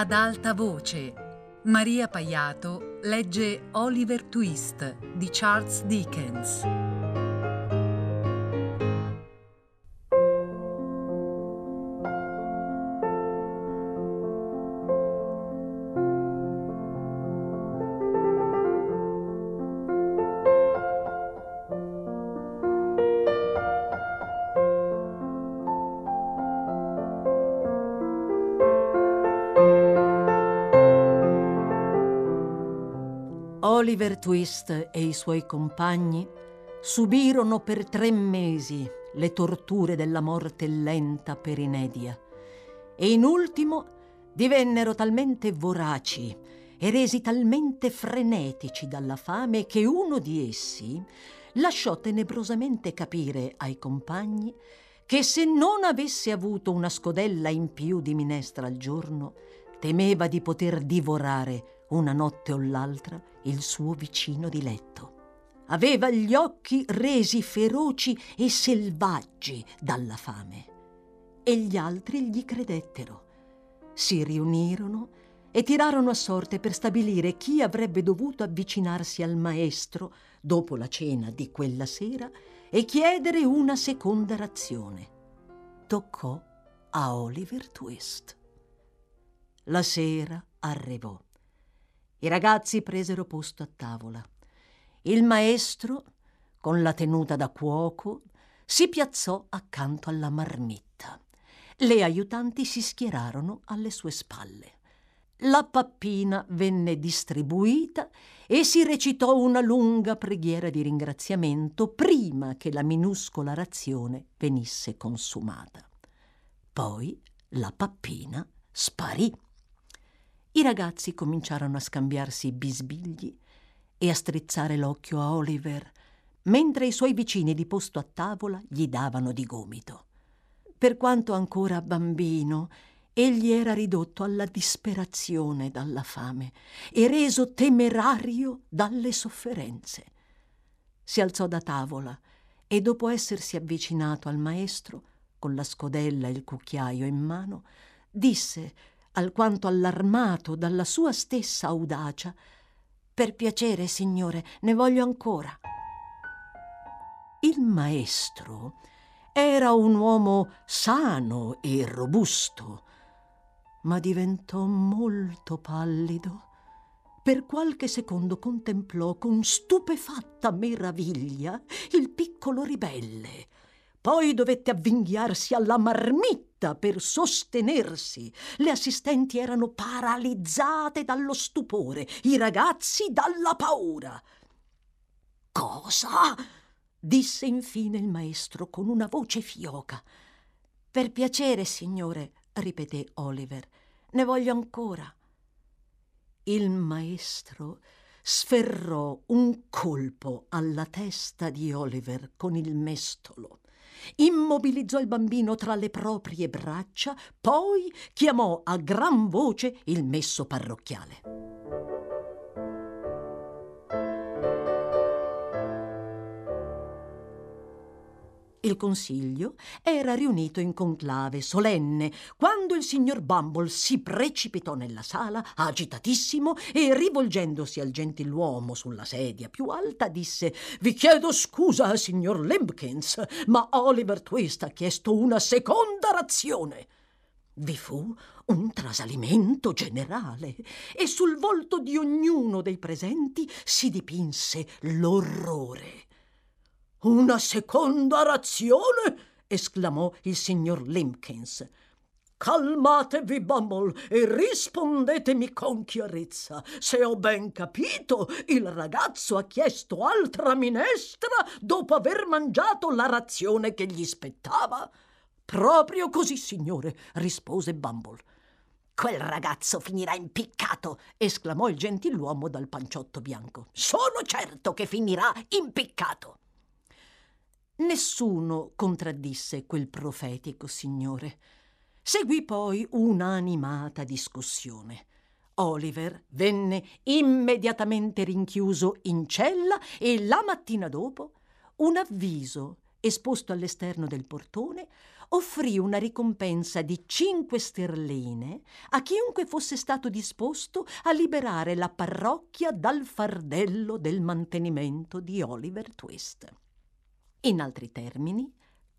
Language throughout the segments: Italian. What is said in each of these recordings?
Ad alta voce, Maria Paiato legge Oliver Twist di Charles Dickens. Twist e i suoi compagni subirono per tre mesi le torture della morte lenta per inedia e in ultimo divennero talmente voraci e resi talmente frenetici dalla fame che uno di essi lasciò tenebrosamente capire ai compagni che se non avesse avuto una scodella in più di minestra al giorno, temeva di poter divorare una notte o l'altra il suo vicino di letto. Aveva gli occhi resi feroci e selvaggi dalla fame. E gli altri gli credettero. Si riunirono e tirarono a sorte per stabilire chi avrebbe dovuto avvicinarsi al maestro dopo la cena di quella sera e chiedere una seconda razione. Toccò a Oliver Twist. La sera arrivò. I ragazzi presero posto a tavola. Il maestro, con la tenuta da cuoco, si piazzò accanto alla marmitta. Le aiutanti si schierarono alle sue spalle. La pappina venne distribuita e si recitò una lunga preghiera di ringraziamento prima che la minuscola razione venisse consumata. Poi la pappina sparì. I ragazzi cominciarono a scambiarsi bisbigli e a strizzare l'occhio a Oliver, mentre i suoi vicini di posto a tavola gli davano di gomito. Per quanto ancora bambino, egli era ridotto alla disperazione dalla fame e reso temerario dalle sofferenze. Si alzò da tavola e dopo essersi avvicinato al maestro, con la scodella e il cucchiaio in mano, disse alquanto allarmato dalla sua stessa audacia. Per piacere, signore, ne voglio ancora. Il maestro era un uomo sano e robusto, ma diventò molto pallido. Per qualche secondo contemplò con stupefatta meraviglia il piccolo ribelle. Poi dovette avvinghiarsi alla marmitta tutta per sostenersi. Le assistenti erano paralizzate dallo stupore, i ragazzi dalla paura. Cosa? disse infine il maestro con una voce fioca. Per piacere, signore, ripeté Oliver, ne voglio ancora. Il maestro sferrò un colpo alla testa di Oliver con il mestolo immobilizzò il bambino tra le proprie braccia, poi chiamò a gran voce il messo parrocchiale. Il consiglio era riunito in conclave solenne quando il signor Bumble si precipitò nella sala agitatissimo e rivolgendosi al gentiluomo sulla sedia più alta disse Vi chiedo scusa, signor Limbkins, ma Oliver Twist ha chiesto una seconda razione. Vi fu un trasalimento generale e sul volto di ognuno dei presenti si dipinse l'orrore. Una seconda razione? esclamò il signor Limpkins. Calmatevi, Bumble, e rispondetemi con chiarezza. Se ho ben capito, il ragazzo ha chiesto altra minestra dopo aver mangiato la razione che gli spettava. Proprio così, signore, rispose Bumble. Quel ragazzo finirà impiccato, esclamò il gentiluomo dal panciotto bianco. Sono certo che finirà impiccato. Nessuno contraddisse quel profetico signore. Seguì poi un'animata discussione. Oliver venne immediatamente rinchiuso in cella e la mattina dopo un avviso esposto all'esterno del portone, offrì una ricompensa di cinque sterline a chiunque fosse stato disposto a liberare la parrocchia dal fardello del mantenimento di Oliver Twist. In altri termini,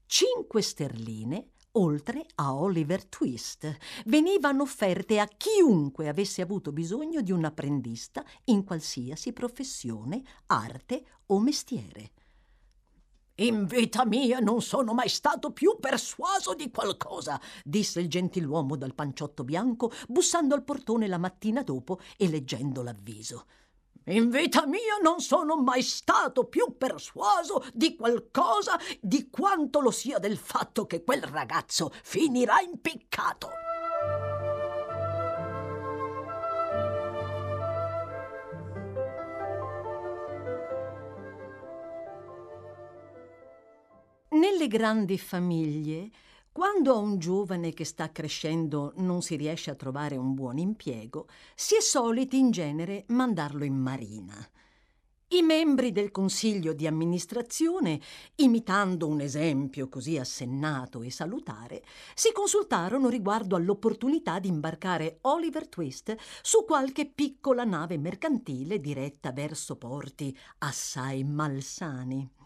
cinque sterline oltre a Oliver Twist, venivano offerte a chiunque avesse avuto bisogno di un apprendista in qualsiasi professione, arte o mestiere. In vita mia non sono mai stato più persuaso di qualcosa, disse il gentiluomo dal panciotto bianco, bussando al portone la mattina dopo e leggendo l'avviso. In vita mia non sono mai stato più persuaso di qualcosa di quanto lo sia del fatto che quel ragazzo finirà impiccato. Nelle grandi famiglie, quando a un giovane che sta crescendo non si riesce a trovare un buon impiego, si è soliti in genere mandarlo in marina. I membri del consiglio di amministrazione, imitando un esempio così assennato e salutare, si consultarono riguardo all'opportunità di imbarcare Oliver Twist su qualche piccola nave mercantile diretta verso porti assai malsani.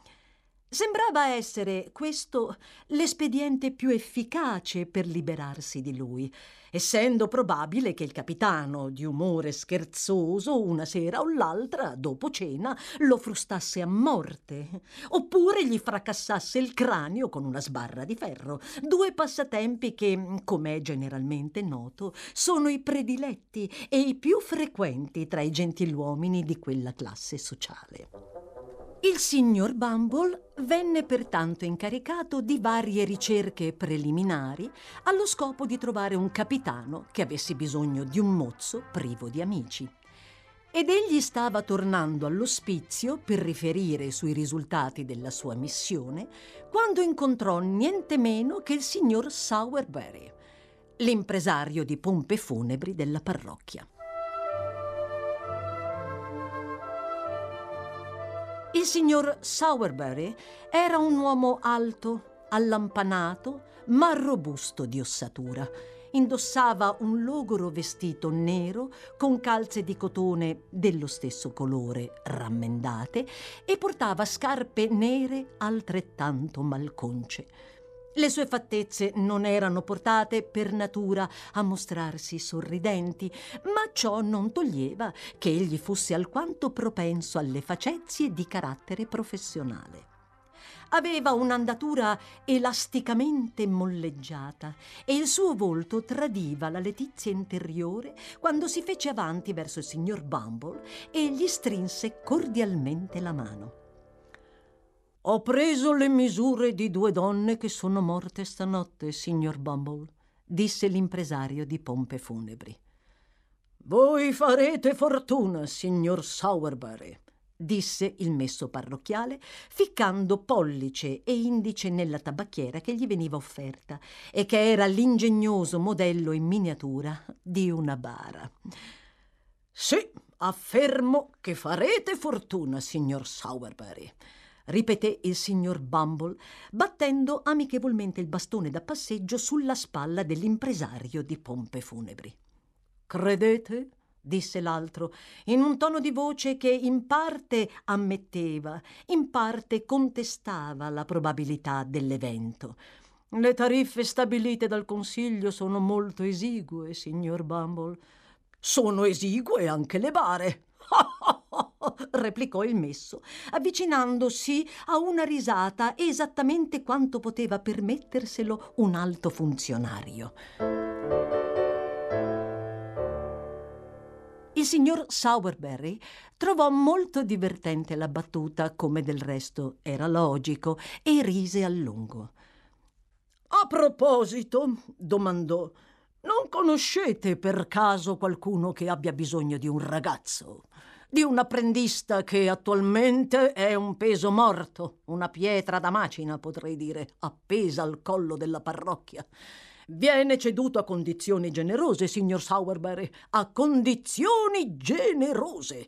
Sembrava essere questo l'espediente più efficace per liberarsi di lui, essendo probabile che il capitano, di umore scherzoso, una sera o l'altra, dopo cena, lo frustasse a morte, oppure gli fracassasse il cranio con una sbarra di ferro, due passatempi che, come è generalmente noto, sono i prediletti e i più frequenti tra i gentiluomini di quella classe sociale. Il signor Bumble venne pertanto incaricato di varie ricerche preliminari allo scopo di trovare un capitano che avesse bisogno di un mozzo privo di amici. Ed egli stava tornando all'ospizio per riferire sui risultati della sua missione quando incontrò niente meno che il signor Sowerberry, l'impresario di pompe funebri della parrocchia. Il signor Sowerberry era un uomo alto, allampanato, ma robusto di ossatura. Indossava un logoro vestito nero con calze di cotone dello stesso colore rammendate e portava scarpe nere altrettanto malconce. Le sue fattezze non erano portate per natura a mostrarsi sorridenti, ma ciò non toglieva che egli fosse alquanto propenso alle facezie di carattere professionale. Aveva un'andatura elasticamente molleggiata e il suo volto tradiva la letizia interiore quando si fece avanti verso il signor Bumble e gli strinse cordialmente la mano. Ho preso le misure di due donne che sono morte stanotte, signor Bumble, disse l'impresario di pompe funebri. Voi farete fortuna, signor Sowerbury, disse il messo parrocchiale, ficcando pollice e indice nella tabacchiera che gli veniva offerta e che era l'ingegnoso modello in miniatura di una bara. Sì, affermo che farete fortuna, signor Sowerbury ripeté il signor Bumble, battendo amichevolmente il bastone da passeggio sulla spalla dell'impresario di pompe funebri. Credete? disse l'altro, in un tono di voce che in parte ammetteva, in parte contestava la probabilità dell'evento. Le tariffe stabilite dal Consiglio sono molto esigue, signor Bumble. Sono esigue anche le bare. replicò il messo, avvicinandosi a una risata esattamente quanto poteva permetterselo un alto funzionario. Il signor Sowerberry trovò molto divertente la battuta, come del resto era logico, e rise a lungo. A proposito, domandò, non conoscete per caso qualcuno che abbia bisogno di un ragazzo? Di un apprendista che attualmente è un peso morto, una pietra da macina, potrei dire, appesa al collo della parrocchia. Viene ceduto a condizioni generose, signor Sowerberry, a condizioni generose.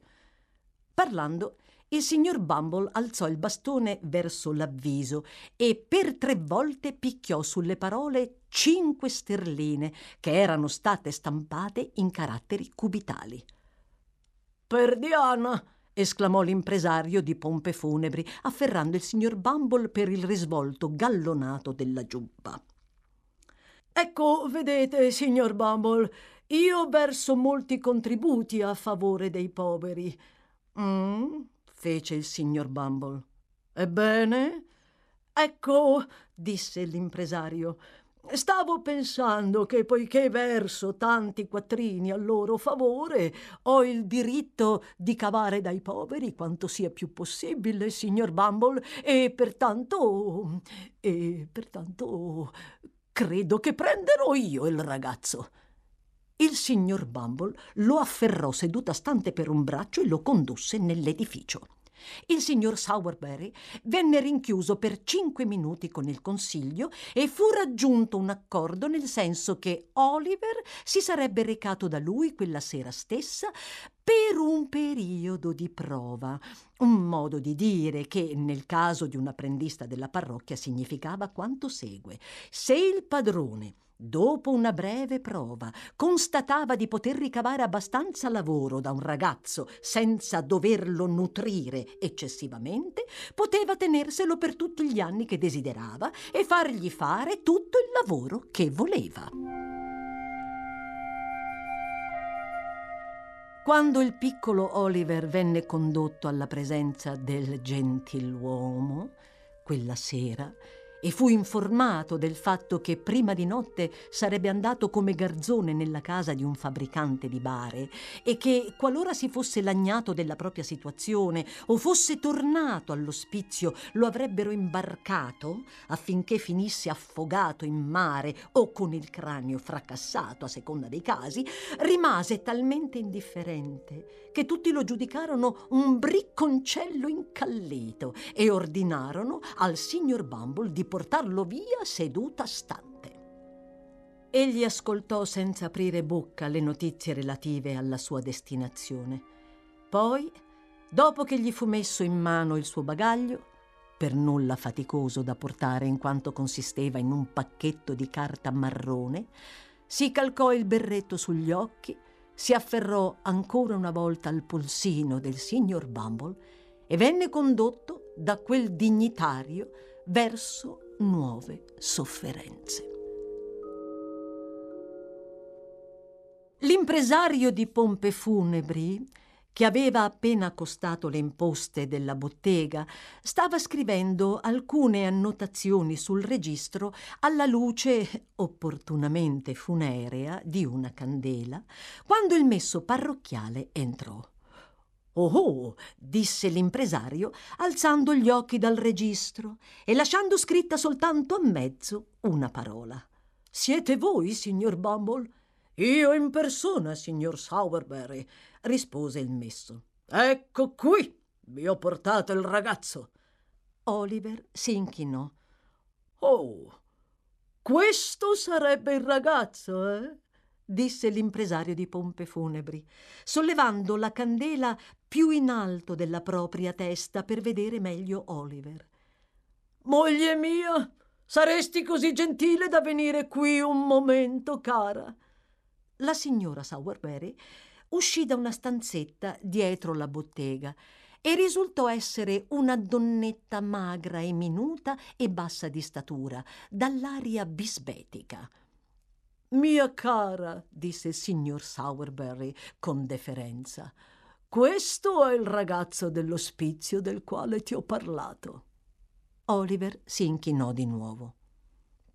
Parlando, il signor Bumble alzò il bastone verso l'avviso e per tre volte picchiò sulle parole cinque sterline che erano state stampate in caratteri cubitali. Per Diana! esclamò l'impresario di pompe funebri, afferrando il signor Bumble per il risvolto gallonato della giubba. Ecco, vedete, signor Bumble, io verso molti contributi a favore dei poveri. Mm? fece il signor Bumble. Ebbene? Ecco, disse l'impresario, stavo pensando che poiché verso tanti quattrini a loro favore, ho il diritto di cavare dai poveri quanto sia più possibile, signor Bumble, e pertanto... e pertanto... credo che prenderò io il ragazzo. Il signor Bumble lo afferrò seduta stante per un braccio e lo condusse nell'edificio. Il signor Sowerberry venne rinchiuso per cinque minuti con il consiglio e fu raggiunto un accordo nel senso che Oliver si sarebbe recato da lui quella sera stessa per un periodo di prova, un modo di dire che nel caso di un apprendista della parrocchia significava quanto segue. Se il padrone Dopo una breve prova, constatava di poter ricavare abbastanza lavoro da un ragazzo senza doverlo nutrire eccessivamente, poteva tenerselo per tutti gli anni che desiderava e fargli fare tutto il lavoro che voleva. Quando il piccolo Oliver venne condotto alla presenza del gentiluomo, quella sera, e fu informato del fatto che prima di notte sarebbe andato come garzone nella casa di un fabbricante di bare e che qualora si fosse lagnato della propria situazione o fosse tornato all'ospizio lo avrebbero imbarcato affinché finisse affogato in mare o con il cranio fracassato a seconda dei casi, rimase talmente indifferente che tutti lo giudicarono un bricconcello incallito e ordinarono al signor Bumble di portarlo via seduta stante. Egli ascoltò senza aprire bocca le notizie relative alla sua destinazione. Poi, dopo che gli fu messo in mano il suo bagaglio, per nulla faticoso da portare in quanto consisteva in un pacchetto di carta marrone, si calcò il berretto sugli occhi, si afferrò ancora una volta al polsino del signor Bumble e venne condotto da quel dignitario verso nuove sofferenze. L'impresario di pompe funebri, che aveva appena accostato le imposte della bottega, stava scrivendo alcune annotazioni sul registro alla luce opportunamente funerea di una candela, quando il messo parrocchiale entrò. Oh, oh, disse l'impresario, alzando gli occhi dal registro e lasciando scritta soltanto a mezzo una parola. Siete voi, signor Bumble? Io in persona, signor Sowerberry, rispose il messo. Ecco qui, vi ho portato il ragazzo. Oliver si inchinò. Oh, questo sarebbe il ragazzo, eh? disse l'impresario di pompe funebri, sollevando la candela più in alto della propria testa per vedere meglio Oliver. Moglie mia, saresti così gentile da venire qui un momento, cara. La signora Sowerberry uscì da una stanzetta dietro la bottega e risultò essere una donnetta magra e minuta e bassa di statura, dall'aria bisbetica. Mia cara, disse il signor Sowerberry con deferenza, questo è il ragazzo dell'ospizio del quale ti ho parlato. Oliver si inchinò di nuovo.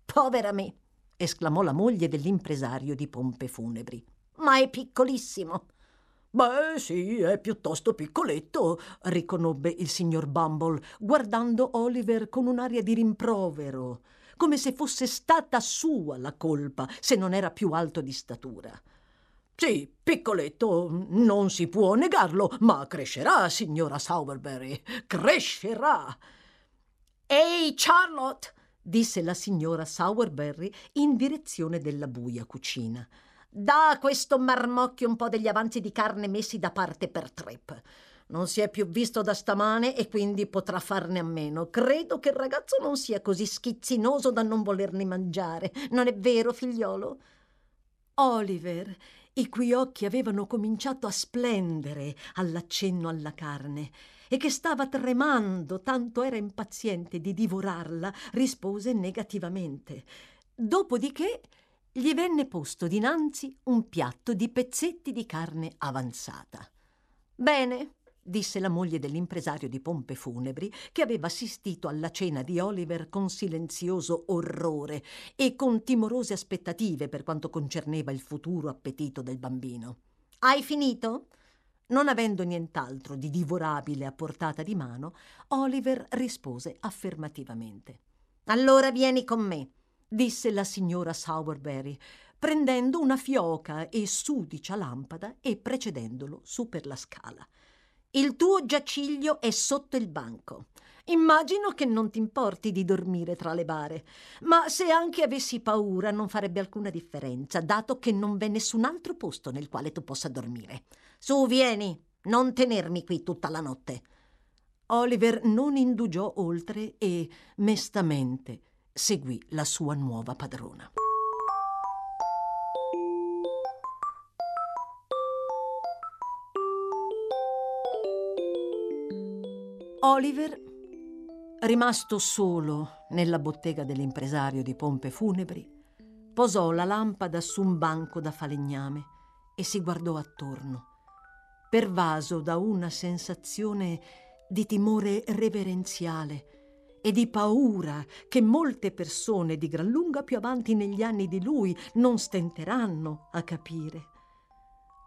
Povera me, esclamò la moglie dell'impresario di pompe funebri. Ma è piccolissimo. Beh, sì, è piuttosto piccoletto, riconobbe il signor Bumble, guardando Oliver con un'aria di rimprovero come se fosse stata sua la colpa se non era più alto di statura. Sì, piccoletto, non si può negarlo, ma crescerà, signora Sowerberry, crescerà. Ehi, Charlotte, disse la signora Sowerberry in direzione della buia cucina. Da a questo marmocchio un po' degli avanzi di carne messi da parte per Trip. Non si è più visto da stamane e quindi potrà farne a meno. Credo che il ragazzo non sia così schizzinoso da non volerni mangiare. Non è vero, figliolo? Oliver, i cui occhi avevano cominciato a splendere all'accenno alla carne e che stava tremando tanto era impaziente di divorarla, rispose negativamente. Dopodiché gli venne posto dinanzi un piatto di pezzetti di carne avanzata. Bene, disse la moglie dell'impresario di pompe funebri, che aveva assistito alla cena di Oliver con silenzioso orrore e con timorose aspettative per quanto concerneva il futuro appetito del bambino. Hai finito? Non avendo nient'altro di divorabile a portata di mano, Oliver rispose affermativamente. Allora vieni con me, disse la signora Sowerberry, prendendo una fioca e sudicia lampada e precedendolo su per la scala. Il tuo giaciglio è sotto il banco. Immagino che non ti importi di dormire tra le bare, ma se anche avessi paura non farebbe alcuna differenza, dato che non v'è nessun altro posto nel quale tu possa dormire. Su, vieni, non tenermi qui tutta la notte. Oliver non indugiò oltre e, mestamente, seguì la sua nuova padrona. Oliver, rimasto solo nella bottega dell'impresario di pompe funebri, posò la lampada su un banco da falegname e si guardò attorno, pervaso da una sensazione di timore reverenziale e di paura che molte persone di gran lunga più avanti negli anni di lui non stenteranno a capire.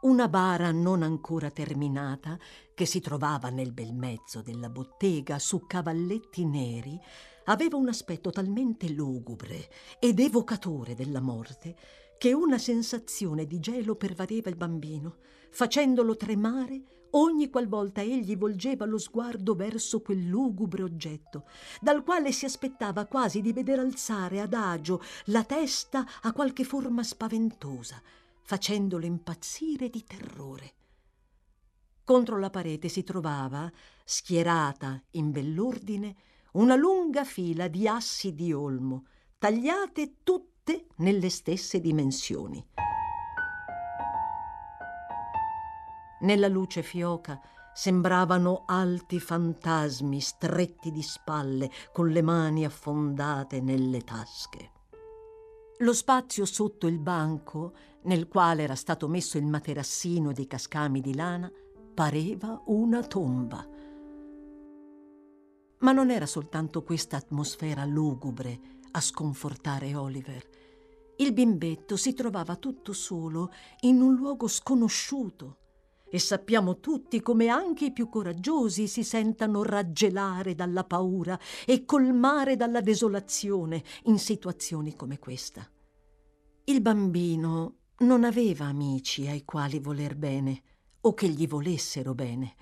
Una bara non ancora terminata, che si trovava nel bel mezzo della bottega su cavalletti neri, aveva un aspetto talmente lugubre ed evocatore della morte che una sensazione di gelo pervadeva il bambino, facendolo tremare ogni qualvolta egli volgeva lo sguardo verso quel lugubre oggetto, dal quale si aspettava quasi di vedere alzare adagio la testa a qualche forma spaventosa facendolo impazzire di terrore. Contro la parete si trovava, schierata in bell'ordine, una lunga fila di assi di olmo, tagliate tutte nelle stesse dimensioni. Nella luce fioca sembravano alti fantasmi stretti di spalle, con le mani affondate nelle tasche. Lo spazio sotto il banco, nel quale era stato messo il materassino dei cascami di lana, pareva una tomba. Ma non era soltanto questa atmosfera lugubre a sconfortare Oliver. Il bimbetto si trovava tutto solo in un luogo sconosciuto e sappiamo tutti come anche i più coraggiosi si sentano raggelare dalla paura e colmare dalla desolazione in situazioni come questa. Il bambino non aveva amici ai quali voler bene o che gli volessero bene.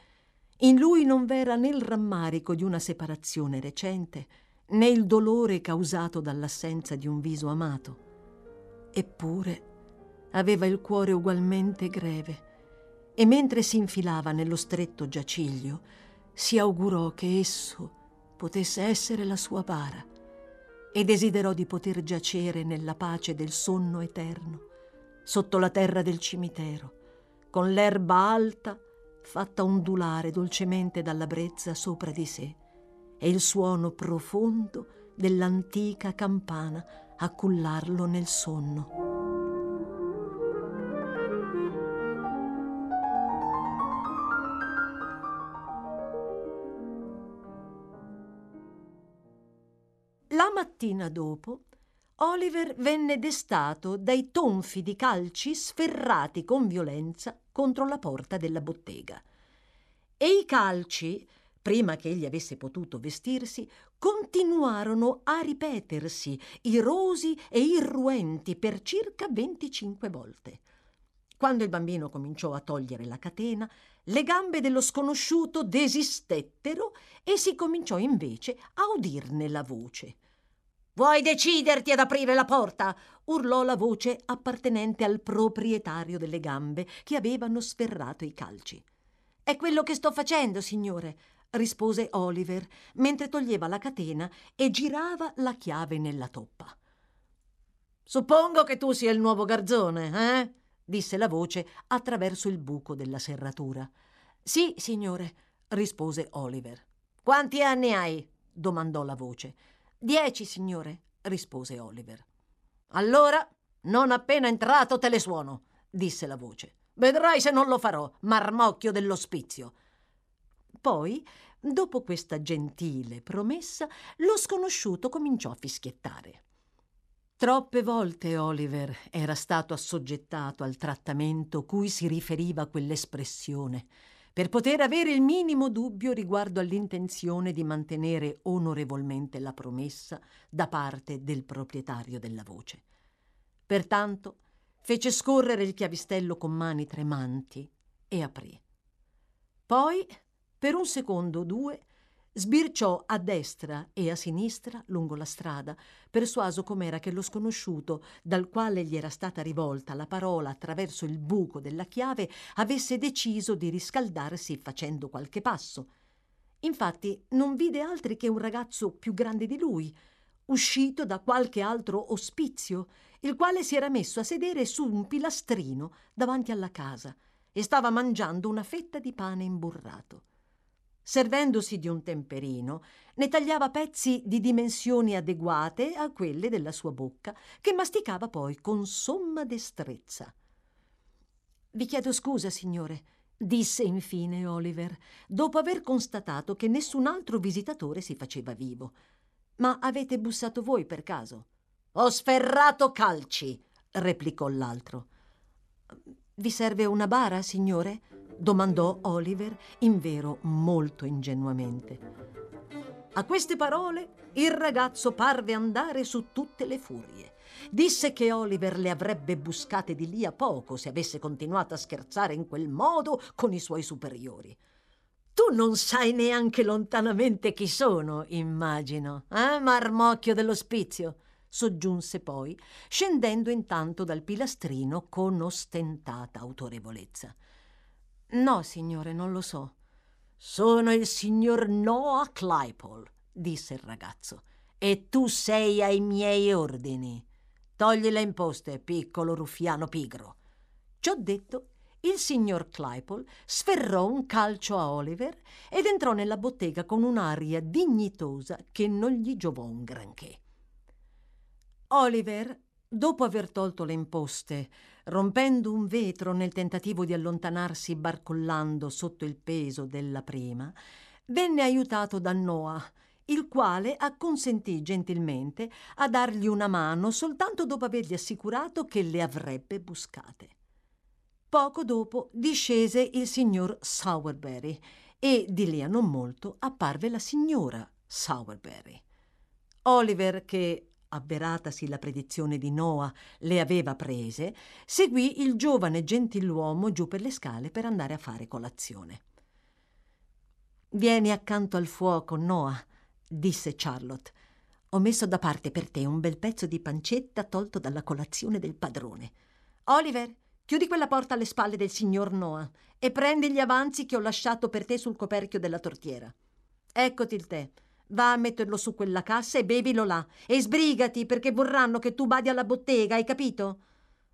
In lui non v'era né il rammarico di una separazione recente, né il dolore causato dall'assenza di un viso amato. Eppure aveva il cuore ugualmente greve e mentre si infilava nello stretto giaciglio si augurò che esso potesse essere la sua bara e desiderò di poter giacere nella pace del sonno eterno sotto la terra del cimitero con l'erba alta fatta ondulare dolcemente dalla brezza sopra di sé e il suono profondo dell'antica campana a cullarlo nel sonno. Mattina dopo, Oliver venne destato dai tonfi di calci sferrati con violenza contro la porta della bottega. E i calci, prima che egli avesse potuto vestirsi, continuarono a ripetersi, irosi e irruenti, per circa venticinque volte. Quando il bambino cominciò a togliere la catena, le gambe dello sconosciuto desistettero e si cominciò invece a udirne la voce. Vuoi deciderti ad aprire la porta? urlò la voce appartenente al proprietario delle gambe che avevano sferrato i calci. È quello che sto facendo, signore, rispose Oliver, mentre toglieva la catena e girava la chiave nella toppa. Suppongo che tu sia il nuovo garzone, eh? disse la voce attraverso il buco della serratura. Sì, signore, rispose Oliver. Quanti anni hai? domandò la voce. Dieci, signore, rispose Oliver. Allora, non appena entrato te le suono, disse la voce. Vedrai se non lo farò, marmocchio dell'ospizio. Poi, dopo questa gentile promessa, lo sconosciuto cominciò a fischiettare. Troppe volte Oliver era stato assoggettato al trattamento cui si riferiva quell'espressione, per poter avere il minimo dubbio riguardo all'intenzione di mantenere onorevolmente la promessa da parte del proprietario della voce. Pertanto fece scorrere il chiavistello con mani tremanti e aprì. Poi, per un secondo o due, Sbirciò a destra e a sinistra lungo la strada, persuaso com'era che lo sconosciuto, dal quale gli era stata rivolta la parola attraverso il buco della chiave, avesse deciso di riscaldarsi facendo qualche passo. Infatti non vide altri che un ragazzo più grande di lui, uscito da qualche altro ospizio, il quale si era messo a sedere su un pilastrino davanti alla casa e stava mangiando una fetta di pane imburrato. Servendosi di un temperino, ne tagliava pezzi di dimensioni adeguate a quelle della sua bocca, che masticava poi con somma destrezza. Vi chiedo scusa, signore, disse infine Oliver, dopo aver constatato che nessun altro visitatore si faceva vivo. Ma avete bussato voi per caso? Ho sferrato calci, replicò l'altro. Vi serve una bara, signore? Domandò Oliver, invero molto ingenuamente. A queste parole il ragazzo parve andare su tutte le furie. Disse che Oliver le avrebbe buscate di lì a poco se avesse continuato a scherzare in quel modo con i suoi superiori. Tu non sai neanche lontanamente chi sono, immagino, eh, marmocchio dell'ospizio? soggiunse poi, scendendo intanto dal pilastrino con ostentata autorevolezza. No, signore, non lo so. Sono il signor Noah Claypole, disse il ragazzo, e tu sei ai miei ordini. Togli le imposte, piccolo ruffiano pigro. Ciò detto, il signor Claypole sferrò un calcio a Oliver ed entrò nella bottega con un'aria dignitosa che non gli giovò un granché. Oliver, dopo aver tolto le imposte, rompendo un vetro nel tentativo di allontanarsi barcollando sotto il peso della prima, venne aiutato da Noah, il quale acconsentì gentilmente a dargli una mano soltanto dopo avergli assicurato che le avrebbe buscate. Poco dopo discese il signor Sowerberry e di lì a non molto apparve la signora Sowerberry. Oliver, che avveratasi la predizione di Noah, le aveva prese, seguì il giovane gentiluomo giù per le scale per andare a fare colazione. Vieni accanto al fuoco, Noah, disse Charlotte. Ho messo da parte per te un bel pezzo di pancetta tolto dalla colazione del padrone. Oliver, chiudi quella porta alle spalle del signor Noah e prendi gli avanzi che ho lasciato per te sul coperchio della tortiera. Eccoti il tè. Va a metterlo su quella cassa e bevilo là. E sbrigati perché vorranno che tu badi alla bottega, hai capito?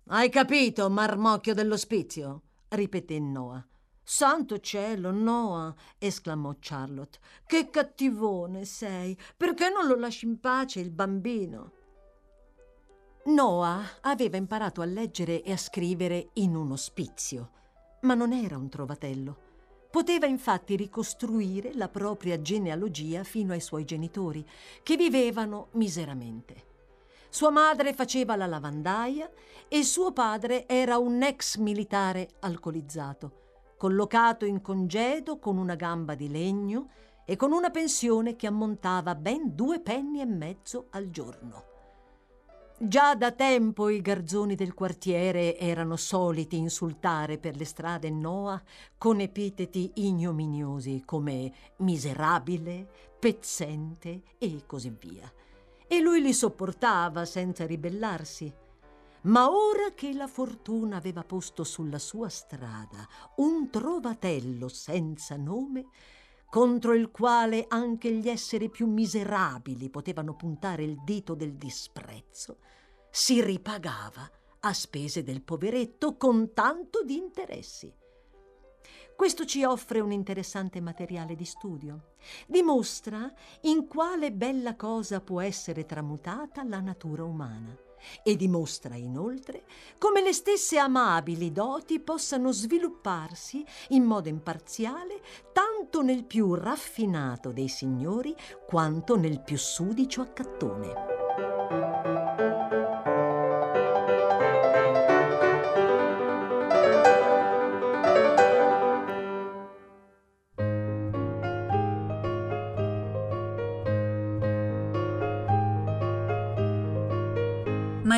Hai capito, marmocchio dell'ospizio? ripeté Noah. Santo cielo, Noah! esclamò Charlotte. Che cattivone sei! Perché non lo lasci in pace il bambino? Noah aveva imparato a leggere e a scrivere in un ospizio, ma non era un trovatello. Poteva infatti ricostruire la propria genealogia fino ai suoi genitori, che vivevano miseramente. Sua madre faceva la lavandaia e suo padre era un ex militare alcolizzato, collocato in congedo con una gamba di legno e con una pensione che ammontava ben due penny e mezzo al giorno. Già da tempo i garzoni del quartiere erano soliti insultare per le strade Noah con epiteti ignominiosi come miserabile, pezzente e così via. E lui li sopportava senza ribellarsi. Ma ora che la fortuna aveva posto sulla sua strada un trovatello senza nome, contro il quale anche gli esseri più miserabili potevano puntare il dito del disprezzo, si ripagava a spese del poveretto con tanto di interessi. Questo ci offre un interessante materiale di studio. Dimostra in quale bella cosa può essere tramutata la natura umana e dimostra inoltre come le stesse amabili doti possano svilupparsi in modo imparziale tanto nel più raffinato dei signori quanto nel più sudicio accattone.